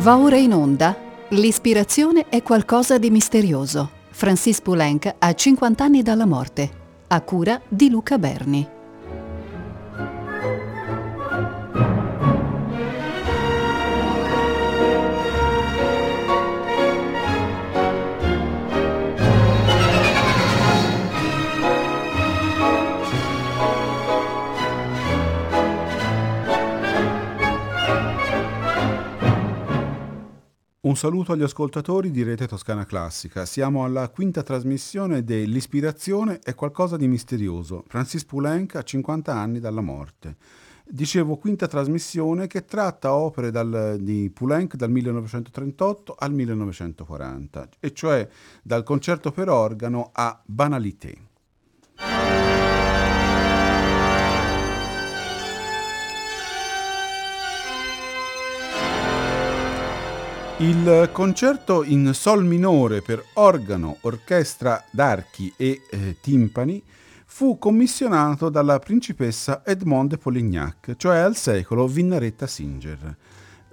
Va ora in onda. L'ispirazione è qualcosa di misterioso. Francis Poulenc ha 50 anni dalla morte. A cura di Luca Berni. Un saluto agli ascoltatori di Rete Toscana Classica. Siamo alla quinta trasmissione de L'ispirazione è qualcosa di misterioso. Francis Poulenc ha 50 anni dalla morte. Dicevo quinta trasmissione che tratta opere dal, di Poulenc dal 1938 al 1940, e cioè dal concerto per organo a Banalité. Il concerto in sol minore per organo, orchestra d'archi e eh, timpani fu commissionato dalla principessa Edmond de Polignac, cioè al secolo Vinnaretta Singer.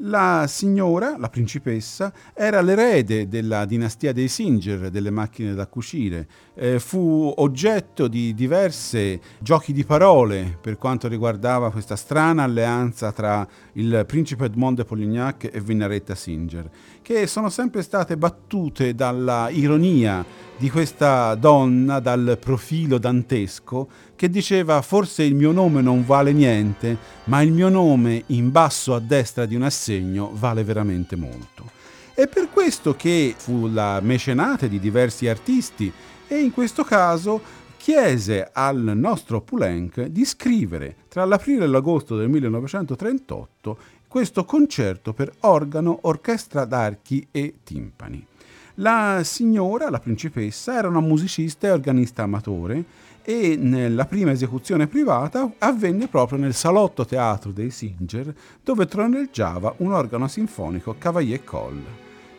La signora, la principessa, era l'erede della dinastia dei Singer, delle macchine da cucire. Eh, fu oggetto di diverse giochi di parole per quanto riguardava questa strana alleanza tra il principe Edmond de Polignac e Vinnaretta Singer, che sono sempre state battute dalla ironia di questa donna dal profilo dantesco che diceva forse il mio nome non vale niente, ma il mio nome in basso a destra di un assegno vale veramente molto. È per questo che fu la mecenate di diversi artisti e in questo caso chiese al nostro Poulenc di scrivere tra l'aprile e l'agosto del 1938 questo concerto per organo, orchestra d'archi e timpani. La signora, la principessa, era una musicista e organista amatore e nella prima esecuzione privata avvenne proprio nel salotto teatro dei Singer dove troneggiava un organo sinfonico Cavalier Coll.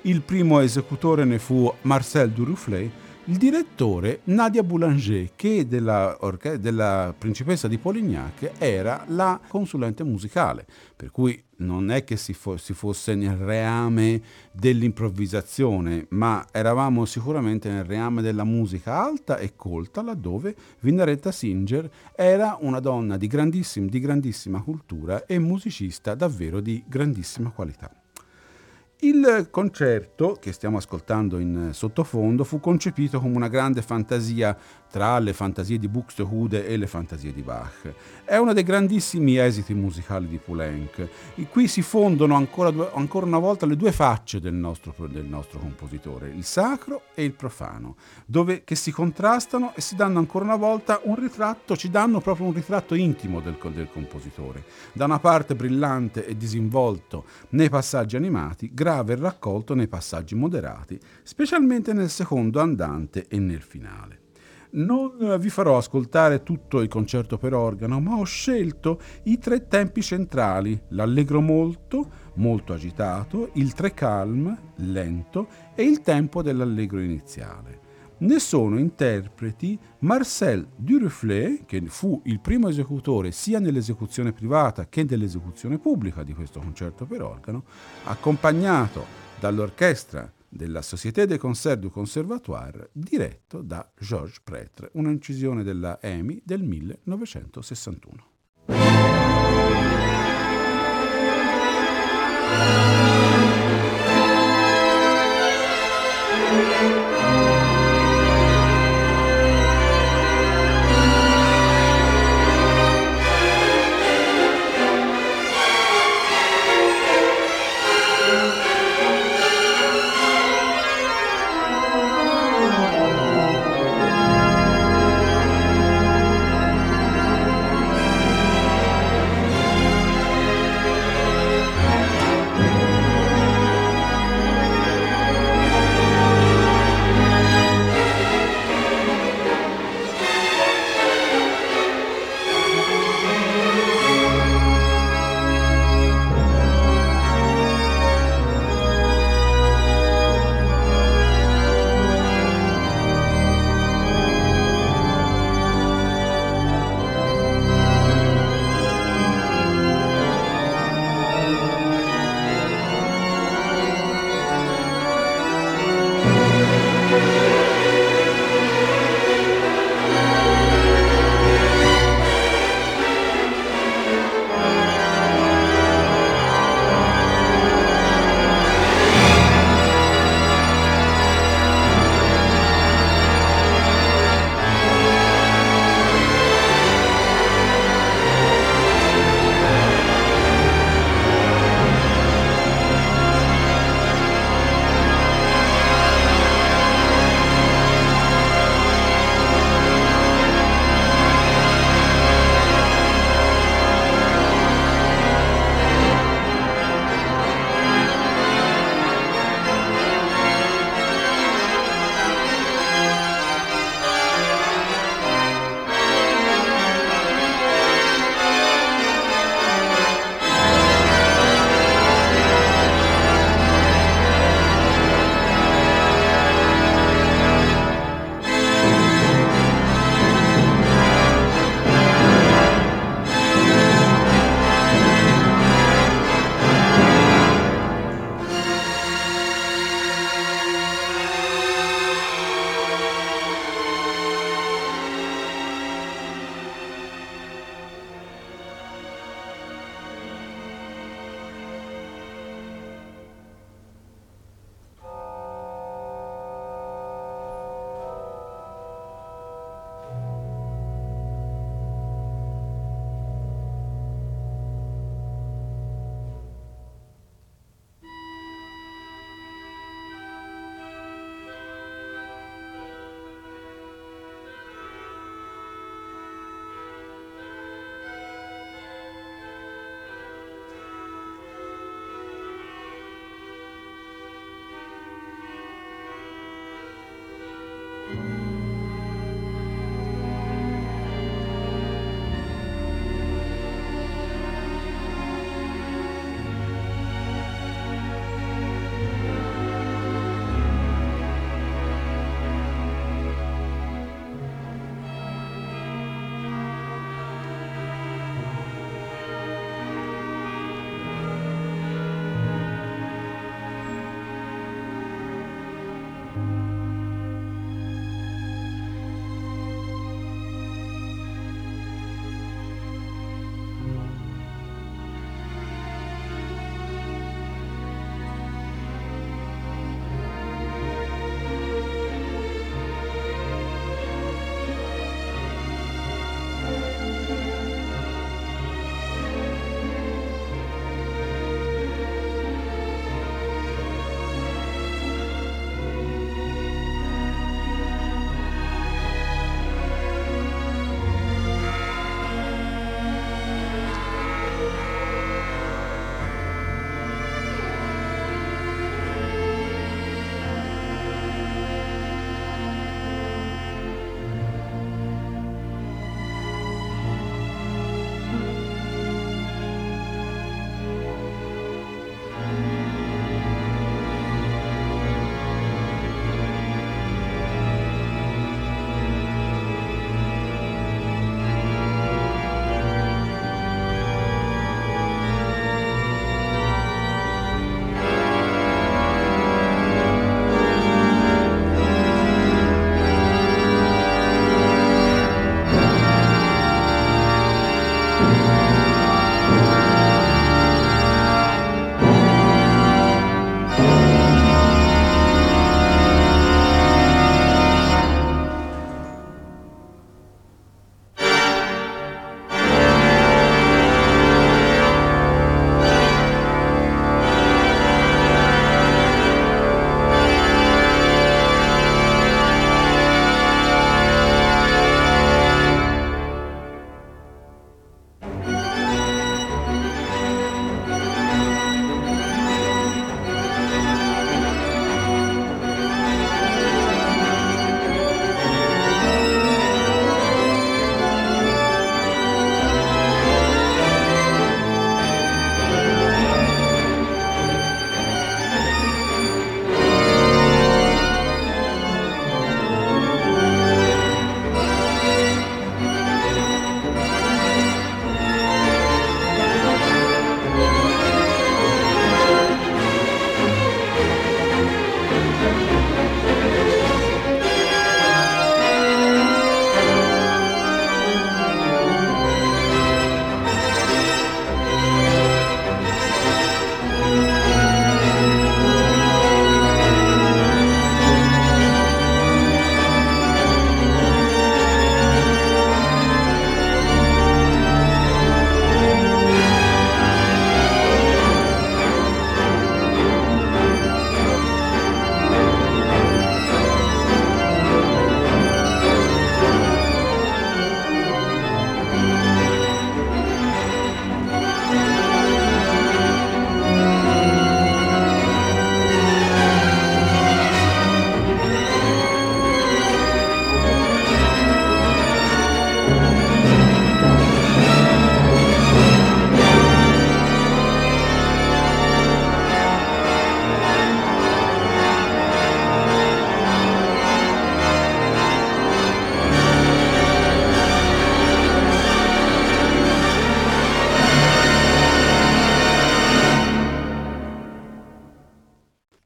Il primo esecutore ne fu Marcel Duruflé, il direttore Nadia Boulanger, che della, orche- della principessa di Polignac era la consulente musicale, per cui non è che si, fo- si, fosse nel reame dell'improvvisazione, ma eravamo sicuramente nel reame della musica alta e colta, laddove Vinnaretta Singer era una donna di, grandissiম- di grandissima cultura e musicista davvero di grandissima qualità. Il concerto che stiamo ascoltando in sottofondo fu concepito come una grande fantasia tra le fantasie di Buxtehude e le fantasie di Bach. È uno dei grandissimi esiti musicali di Poulenc. Qui si fondono ancora, due, ancora una volta le due facce del nostro, del nostro, compositore, il sacro e il profano, dove, che si contrastano e si danno ancora una volta un ritratto, ci danno proprio un ritratto intimo del, del compositore. Da una parte brillante e disinvolto nei passaggi animati, grave e raccolto nei passaggi moderati, specialmente nel secondo andante e nel finale. Non vi farò ascoltare tutto il concerto per organo, ma ho scelto i tre tempi centrali, l'allegro molto, molto agitato, il tre calm, lento e il tempo dell'allegro iniziale. Ne sono interpreti Marcel Duruflé, che fu il primo esecutore sia nell'esecuzione privata che nell'esecuzione pubblica di questo concerto per organo, accompagnato dall'orchestra della Société des Concerts du Conservatoire, diretto da Georges Prêtre, un'incisione della EMI del 1961.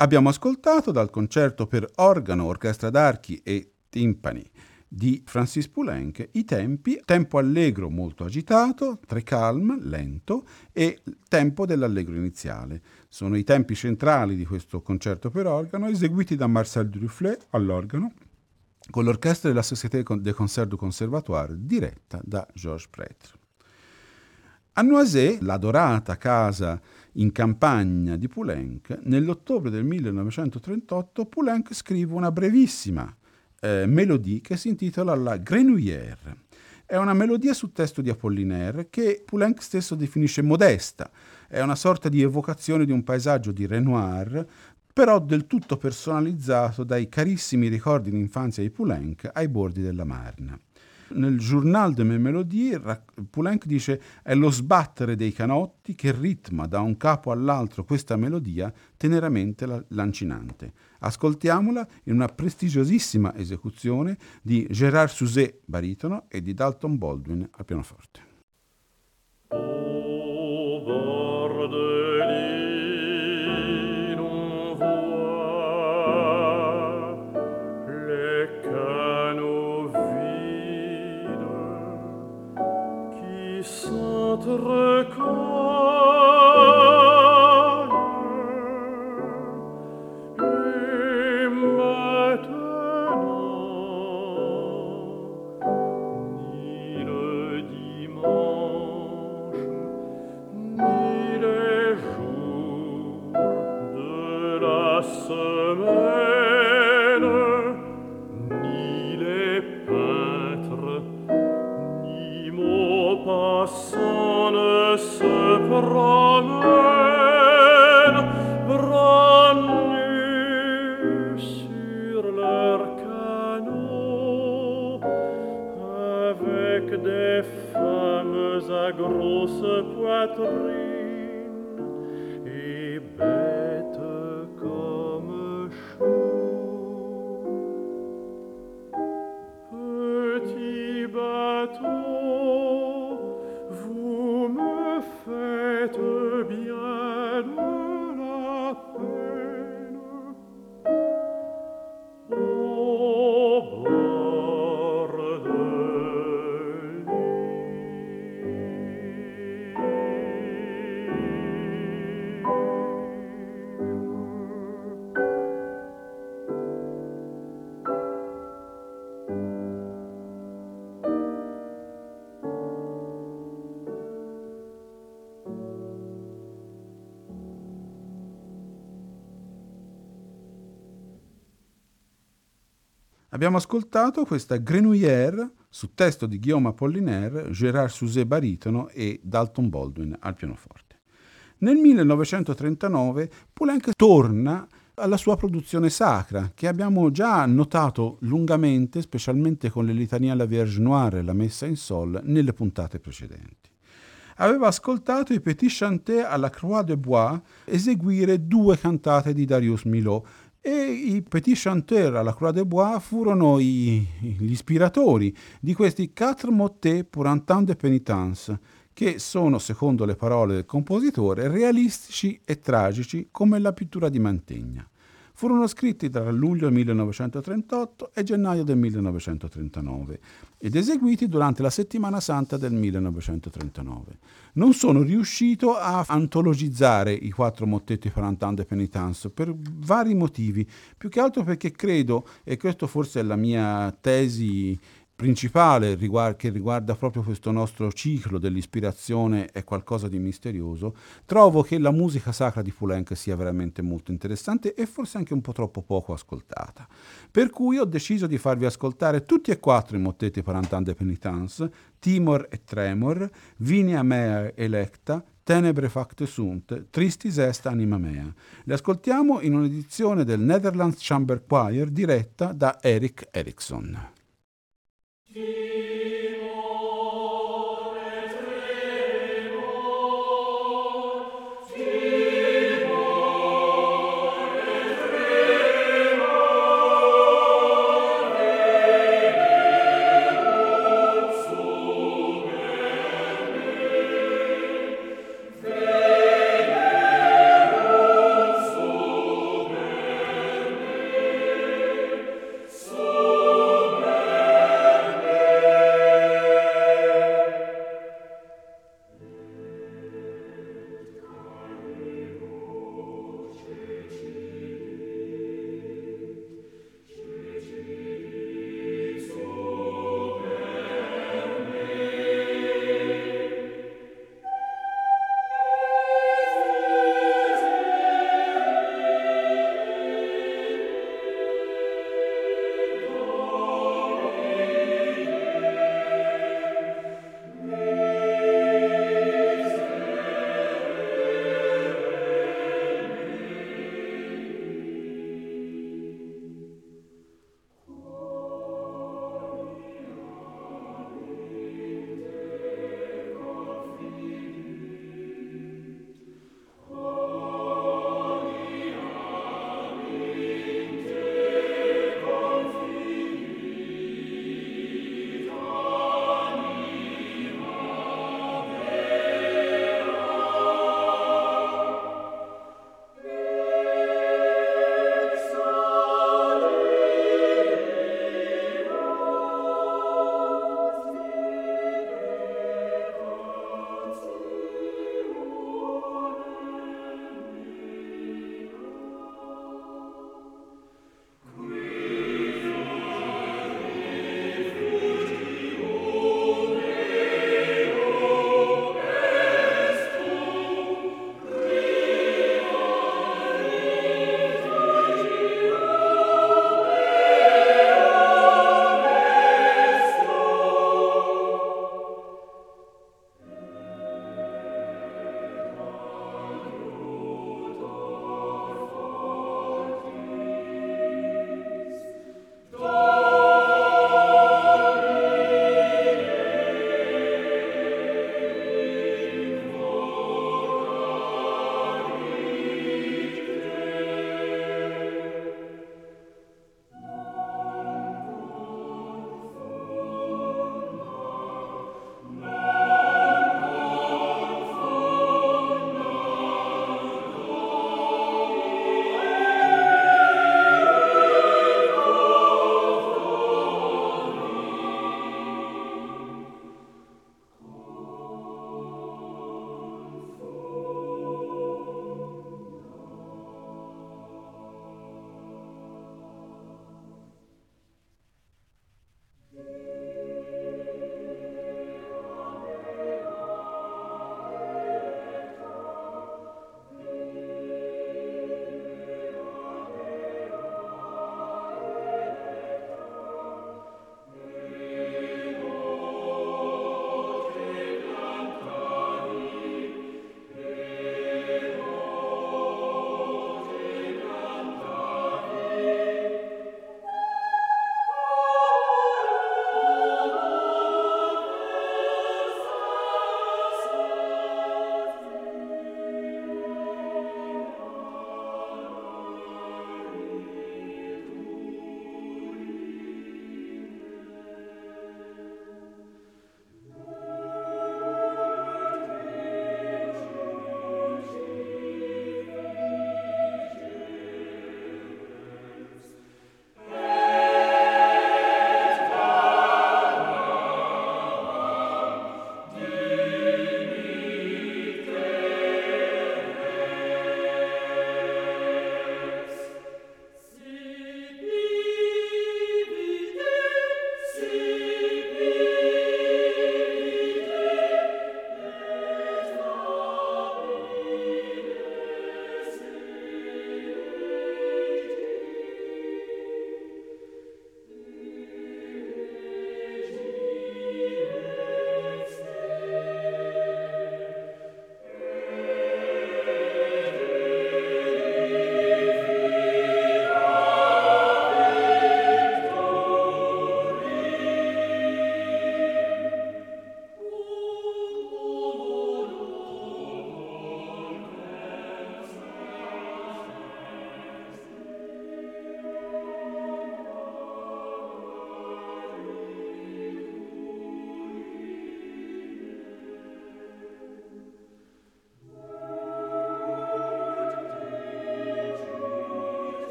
Abbiamo ascoltato dal concerto per organo, orchestra d'archi e timpani di Francis Poulenc i tempi, tempo allegro molto agitato, tre calm, lento e tempo dell'allegro iniziale. Sono i tempi centrali di questo concerto per organo eseguiti da Marcel Duflet all'organo con l'orchestra della Société des Concerts du Conservatoire diretta da Georges Prêtre. A Noisy, la dorata casa in campagna di Poulenc, nell'ottobre del 1938 Poulenc scrive una brevissima eh, melodie che si intitola La Grenouillère. È una melodia su testo di Apollinaire che Poulenc stesso definisce modesta. È una sorta di evocazione di un paesaggio di Renoir, però del tutto personalizzato dai carissimi ricordi d'infanzia di Poulenc ai bordi della Marna. Nel Journal de mes Melodies, Poulenc dice è lo sbattere dei canotti che ritma da un capo all'altro questa melodia teneramente lancinante. Ascoltiamola in una prestigiosissima esecuzione di Gérard Suzet, baritono, e di Dalton Baldwin al pianoforte. notre corps. Abbiamo ascoltato questa Grenouillère su testo di Guillaume Apollinaire, Gérard Suzet baritono e Dalton Baldwin al pianoforte. Nel 1939 Poulenc torna alla sua produzione sacra, che abbiamo già notato lungamente, specialmente con le litanie alla Vierge Noire e la Messa in Sol, nelle puntate precedenti. Aveva ascoltato i Petit Chantés alla Croix de Bois eseguire due cantate di Darius Milhaud, e i Petit Chanteurs alla Croix de Bois furono i, gli ispiratori di questi Quatre motets pour un temps de pénitence, che sono, secondo le parole del compositore, realistici e tragici come la pittura di Mantegna furono scritti tra luglio 1938 e gennaio del 1939 ed eseguiti durante la settimana santa del 1939. Non sono riuscito a antologizzare i quattro mottetti per Antan de Penitence per vari motivi, più che altro perché credo, e questo forse è la mia tesi principale che riguarda proprio questo nostro ciclo dell'ispirazione è qualcosa di misterioso, trovo che la musica sacra di Poulenc sia veramente molto interessante e forse anche un po' troppo poco ascoltata. Per cui ho deciso di farvi ascoltare tutti e quattro i mottetti per Antande Penitence, Timor e Tremor, Vinea Mea Electa, Tenebre facte sunt, tristis est anima mea. Le ascoltiamo in un'edizione del Netherlands Chamber Choir diretta da Eric Erickson. Vivos.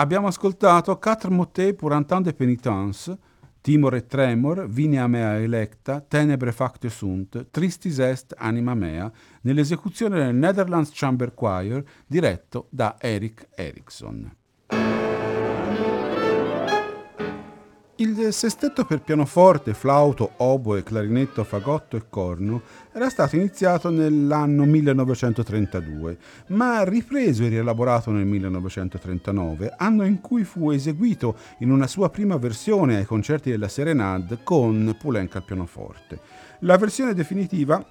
Abbiamo ascoltato Quatre motet pour un temps de pénitence, Timor et tremor, Vinea mea electa, Tenebre facte sunt, Tristis est anima mea, nell'esecuzione del Netherlands Chamber Choir diretto da Eric Erickson. Il sestetto per pianoforte, flauto, oboe, clarinetto, fagotto e corno era stato iniziato nell'anno 1932, ma ripreso e rielaborato nel 1939, anno in cui fu eseguito in una sua prima versione ai concerti della Serenade con Poulenc al pianoforte. La versione definitiva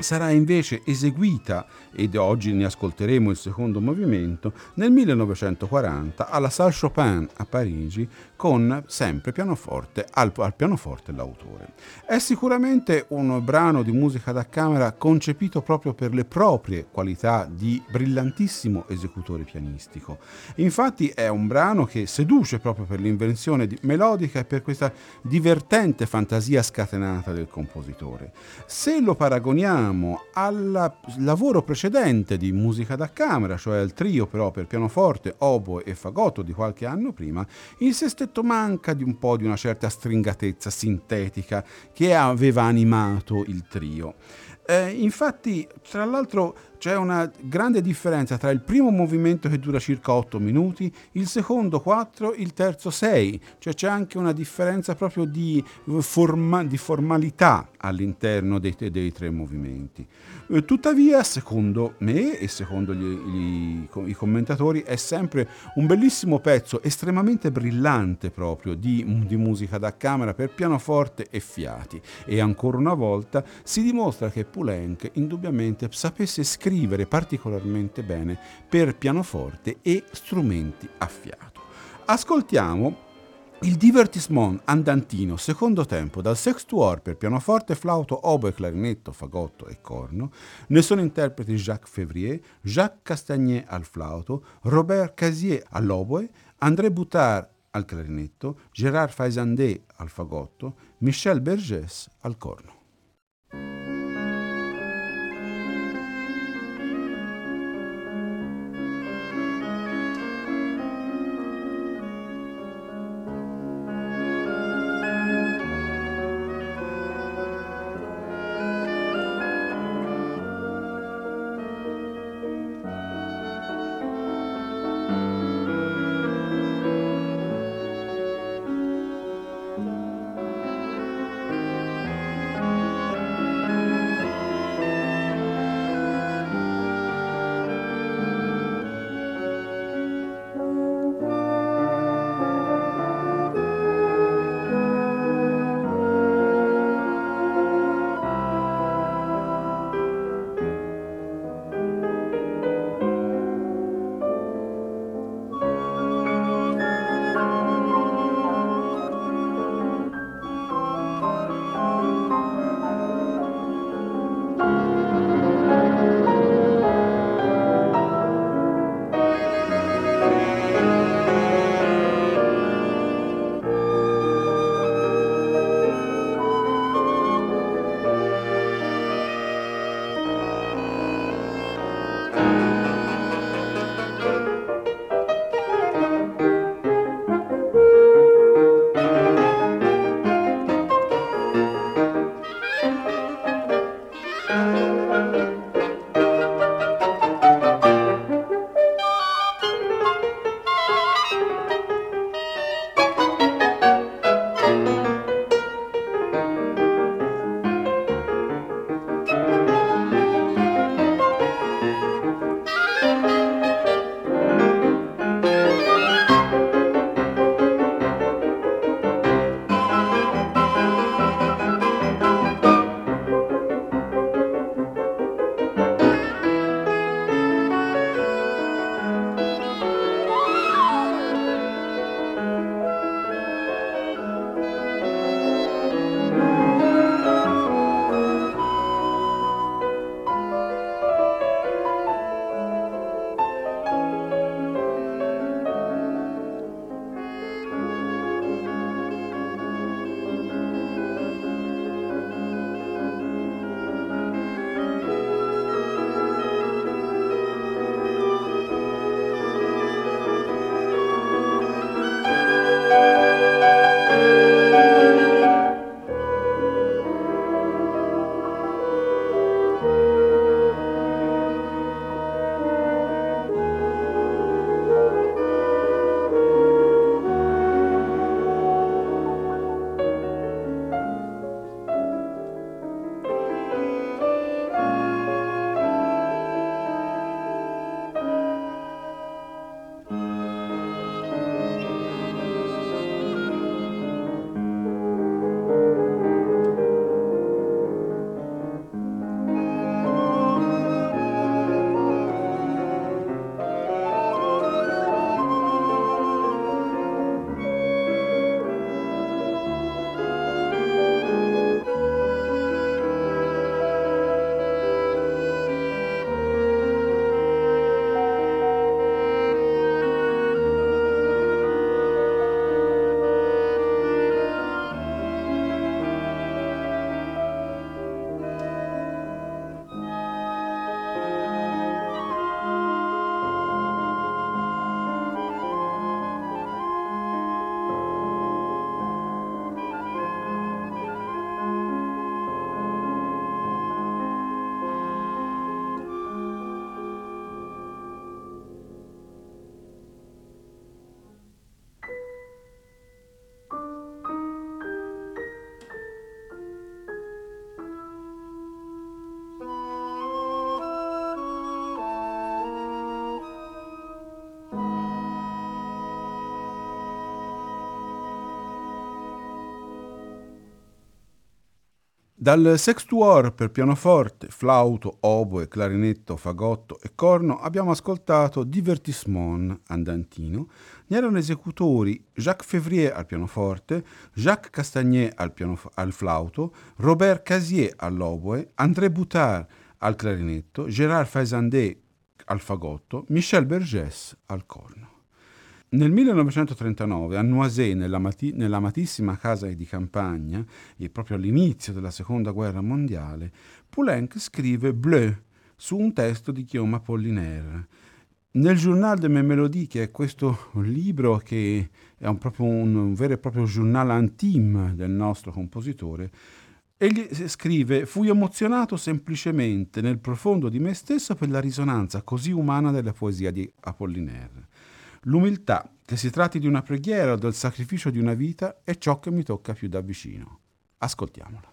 sarà invece eseguita, ed oggi ne ascolteremo il secondo movimento, nel 1940 alla Salle Chopin a Parigi con sempre pianoforte, al, al pianoforte l'autore. È sicuramente un brano di musica da camera concepito proprio per le proprie qualità di brillantissimo esecutore pianistico. Infatti è un brano che seduce proprio per l'invenzione melodica e per questa divertente fantasia scatenata del compositore. Se lo paragoniamo pensiamo al lavoro precedente di musica da camera, cioè al trio però per pianoforte, oboe e fagotto di qualche anno prima, il sestetto manca di un po' di una certa stringatezza sintetica che aveva animato il trio. Eh, infatti, tra l'altro, c'è una grande differenza tra il primo movimento che dura circa 8 minuti, il secondo 4, il terzo 6, cioè c'è anche una differenza proprio di, forma, di formalità all'interno dei, dei tre movimenti. Eh, tuttavia, secondo me e secondo gli, gli, i commentatori, è sempre un bellissimo pezzo, estremamente brillante proprio, di, di musica da camera per pianoforte e fiati. E ancora una volta si dimostra che Poulenc indubbiamente sapesse scrivere particolarmente bene per pianoforte e strumenti a fiato. Ascoltiamo il divertissement andantino secondo tempo dal sextuor per pianoforte, flauto, oboe, clarinetto, fagotto e corno ne sono interpreti Jacques Février, Jacques Castagnet al flauto, Robert Casier all'oboe, André Boutard al clarinetto, Gérard Faisandé al fagotto, Michel Bergès al corno. Dal sextuor per pianoforte, flauto, oboe, clarinetto, fagotto e corno abbiamo ascoltato Divertissement andantino. Ne erano esecutori Jacques Février al pianoforte, Jacques Castagnet al, pianof- al flauto, Robert Casier all'oboe, André Boutard al clarinetto, Gérard Faisandet al fagotto, Michel Bergès al corno. Nel 1939 a Noisy, nella, mati- nell'amatissima casa di campagna, e proprio all'inizio della seconda guerra mondiale, Poulenc scrive Bleu su un testo di Guillaume Apollinaire. Nel Journal de mes Mélodies, che è questo libro che è un, un, un vero e proprio journal intime del nostro compositore, egli scrive Fui emozionato semplicemente nel profondo di me stesso per la risonanza così umana della poesia di Apollinaire. L'umiltà, che si tratti di una preghiera o del sacrificio di una vita, è ciò che mi tocca più da vicino. Ascoltiamola.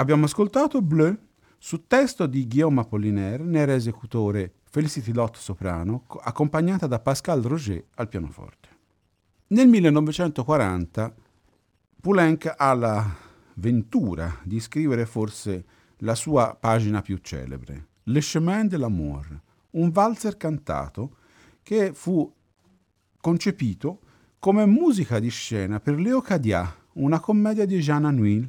Abbiamo ascoltato Bleu su testo di Guillaume Apollinaire, ne era esecutore Felicity Lott soprano, accompagnata da Pascal Roger al pianoforte. Nel 1940 Poulenc ha la ventura di scrivere forse la sua pagina più celebre, Le chemin de l'amour, un valzer cantato che fu concepito come musica di scena per Léo Cadia, una commedia di Jean Anouilh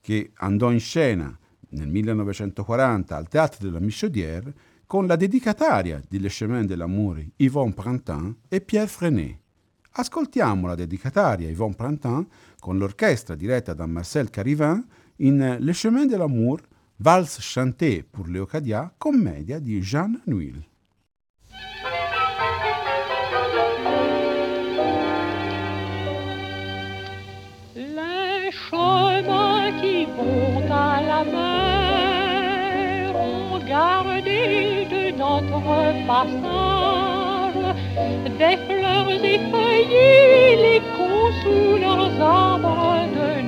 che andò in scena nel 1940 al Teatro della Michaudière con la dedicataria di Le Chemin de l'Amour Yvonne Printemps e Pierre Frenet. Ascoltiamo la dedicataria Yvonne Printemps con l'orchestra diretta da Marcel Carivin in Le Chemin de l'Amour, Valse chantée pour Leocadia, commedia di Jean Nuil. Chemins qui vont à la mer. Ont gardé de notre passage des fleurs effeuillées, les sous leurs arbres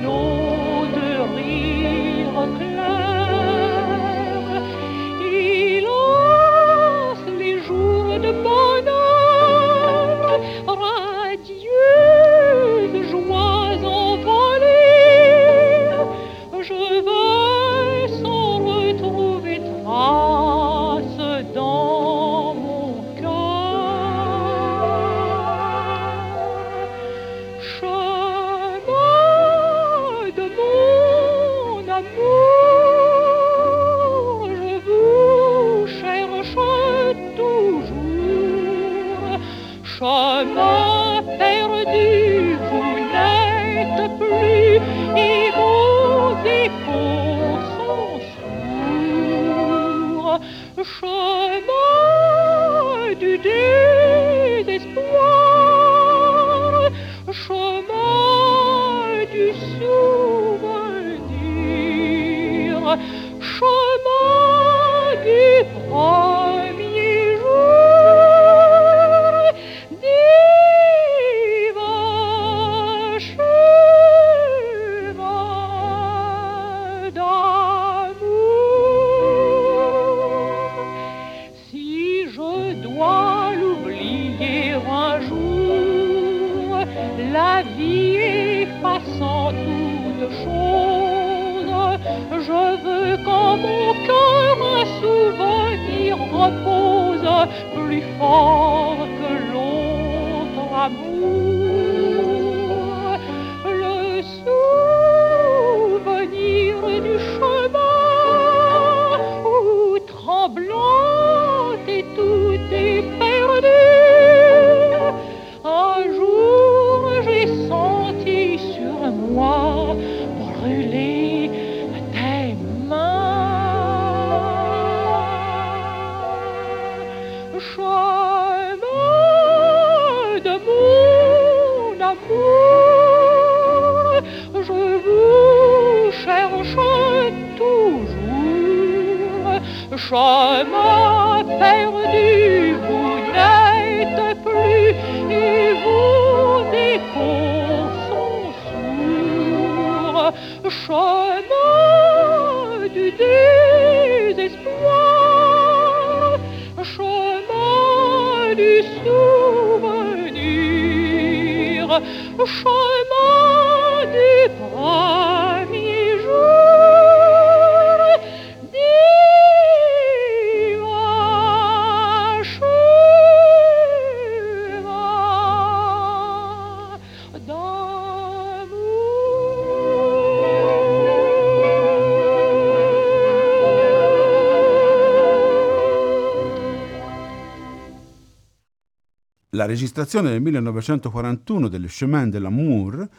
registrazione del 1941 del Chemin de l'Amour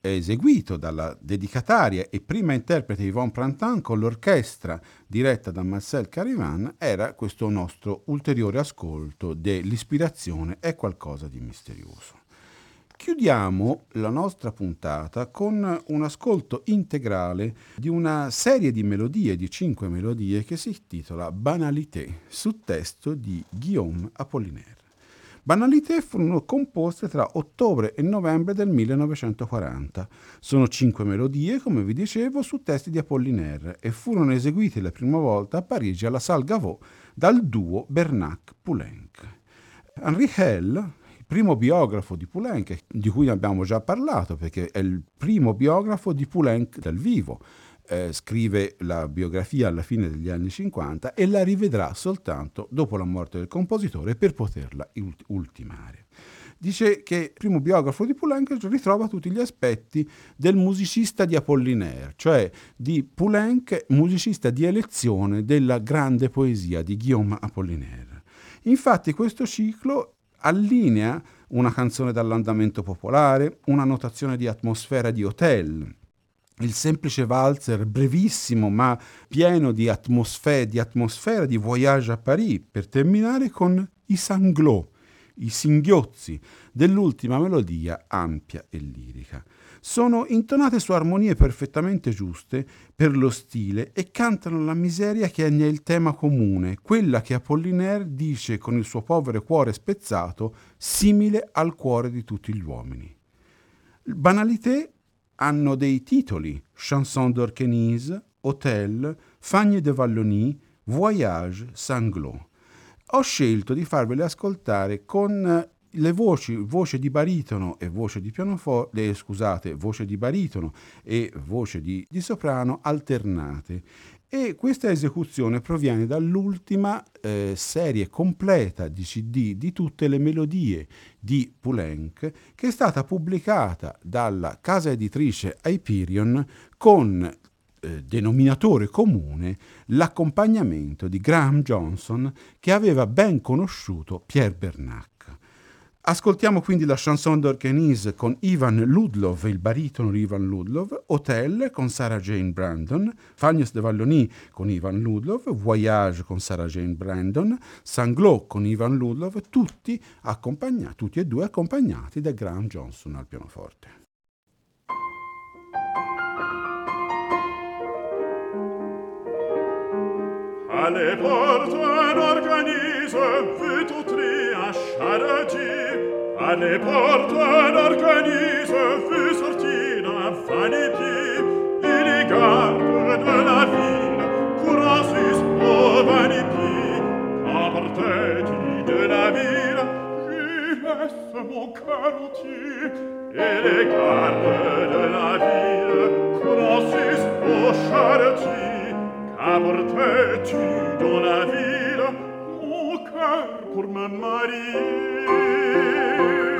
eseguito dalla dedicataria e prima interprete Yvonne Printemps con l'orchestra diretta da Marcel Carivan era questo nostro ulteriore ascolto dell'ispirazione è qualcosa di misterioso. Chiudiamo la nostra puntata con un ascolto integrale di una serie di melodie, di cinque melodie, che si intitola Banalité, su testo di Guillaume Apollinaire. Banalité furono composte tra ottobre e novembre del 1940. Sono cinque melodie, come vi dicevo, su testi di Apollinaire e furono eseguite la prima volta a Parigi alla Salle Gaveau dal duo Bernac-Poulenc. Henri Hell, il primo biografo di Poulenc, di cui abbiamo già parlato perché è il primo biografo di Poulenc dal vivo, eh, scrive la biografia alla fine degli anni 50 e la rivedrà soltanto dopo la morte del compositore per poterla ult- ultimare. dice che il primo biografo di Poulenc ritrova tutti gli aspetti del musicista di Apollinaire, cioè di Poulenc, musicista di elezione della grande poesia di Guillaume Apollinaire. Infatti questo ciclo allinea una canzone dall'andamento popolare, una notazione di atmosfera di hotel, il semplice valzer brevissimo ma pieno di atmosfera, di, atmosfera, di voyage a Paris, per terminare con i sanglots, i singhiozzi dell'ultima melodia ampia e lirica. Sono intonate su armonie perfettamente giuste per lo stile e cantano la miseria che è nel tema comune, quella che Apollinaire dice con il suo povero cuore spezzato, simile al cuore di tutti gli uomini. Banalité hanno dei titoli, Chanson d'Orkenise, Hotel, Fagne de Valloni, Voyage, Sanglot. Ho scelto di farvele ascoltare con le voci, voce di baritono e voce di pianoforte, eh, scusate, voce di baritono e voce di, di soprano alternate e questa esecuzione proviene dall'ultima eh, serie completa di CD di tutte le melodie di Poulenc che è stata pubblicata dalla casa editrice Hyperion con eh, denominatore comune l'accompagnamento di Graham Johnson che aveva ben conosciuto Pierre Bernac. Ascoltiamo quindi la chanson d'Orkenise con Ivan Ludlov, il baritono di Ivan Ludlov, Hotel con Sarah Jane Brandon, Fagnes de Valloni con Ivan Ludlov, Voyage con Sarah Jane Brandon, Sanglot con Ivan Ludlov, tutti, tutti e due accompagnati da Graham Johnson al pianoforte. Alle porte d'organise, vu tutri A ne porta d'organise fut sorti la vanité il les gardes de la ville courasus au vanité apportait de la ville j'y laisse mon cœur entier et les gardes de la ville courasus au charretier qu'apportait dans la ville mon cœur pour me marier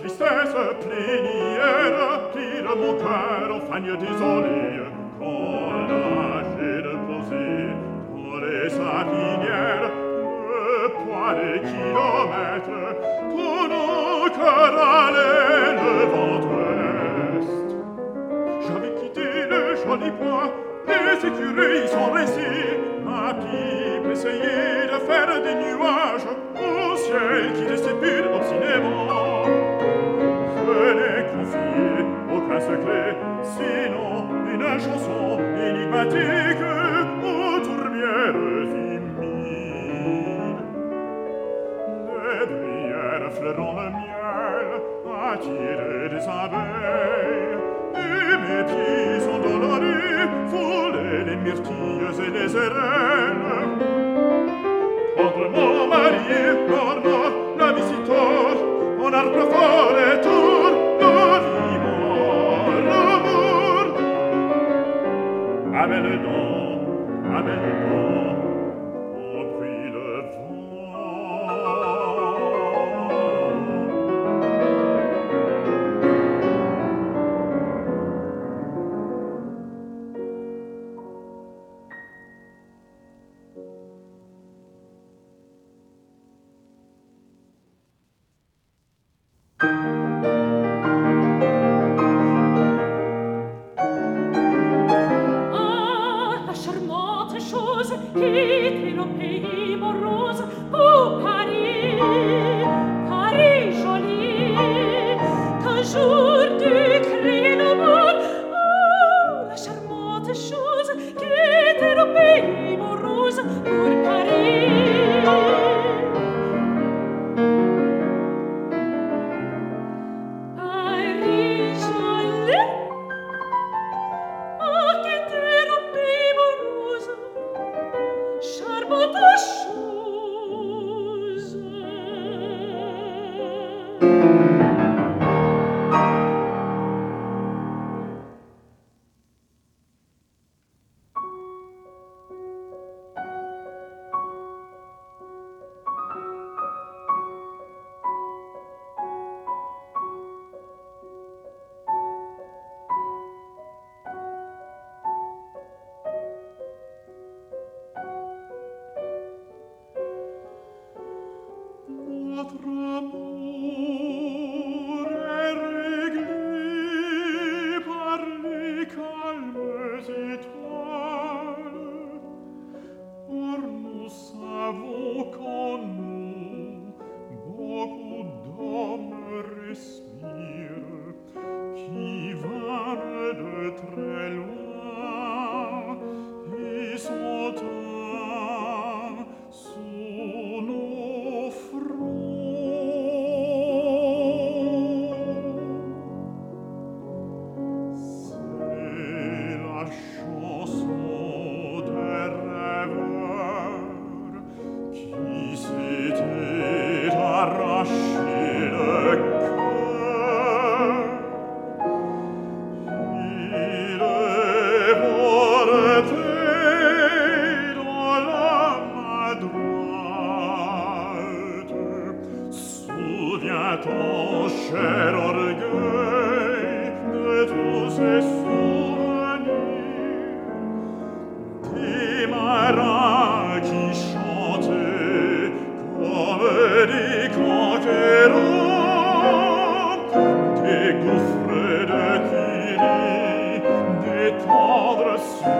tristesse plénière qui de mon cœur disolie fagne désolée quand j'ai reposé dans les sapinières le poids des kilomètres pour nos le ventre est j'avais quitté le joli bois les écuries sont restées ma pipe essayait de faire des nuages but Yes.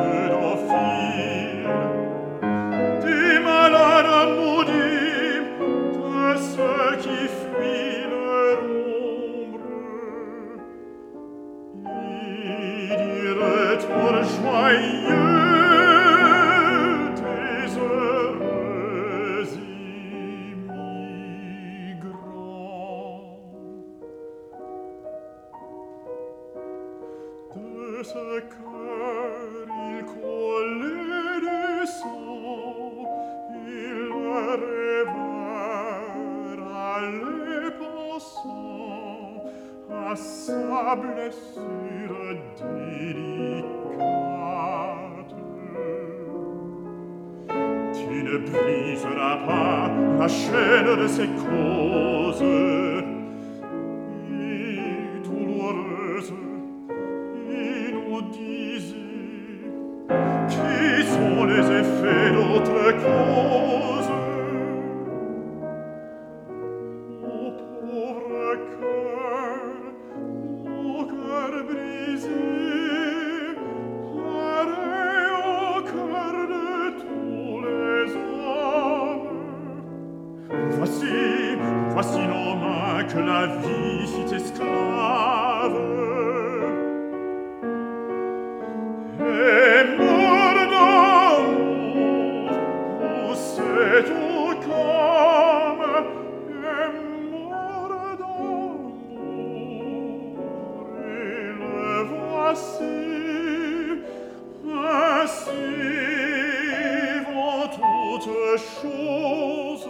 chose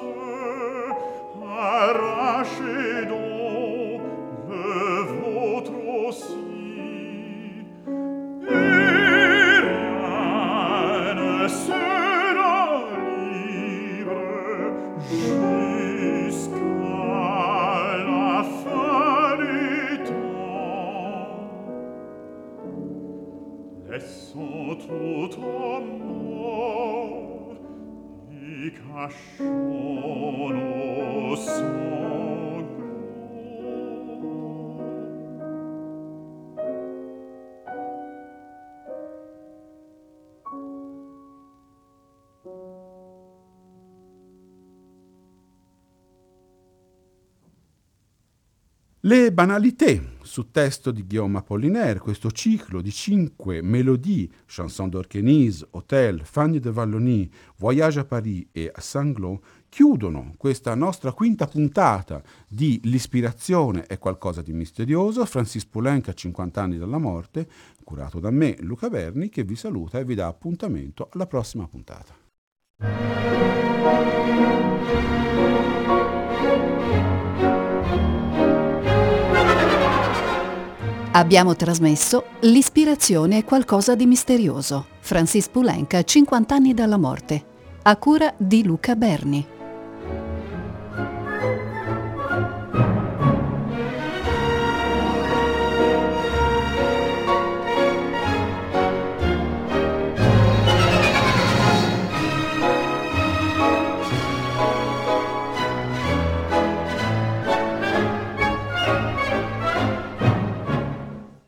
arrachée lasciano solo Le banalité, su testo di Guillaume Apollinaire, questo ciclo di cinque melodie, chanson d'Orchenise, Hotel, Fagne de Wallonie, Voyage à Paris e Sanglot, chiudono questa nostra quinta puntata di L'ispirazione è qualcosa di misterioso, Francis Poulenc a 50 anni dalla morte, curato da me, Luca Berni, che vi saluta e vi dà appuntamento alla prossima puntata. Abbiamo trasmesso L'ispirazione è qualcosa di misterioso. Francis Poulenc a 50 anni dalla morte. A cura di Luca Berni.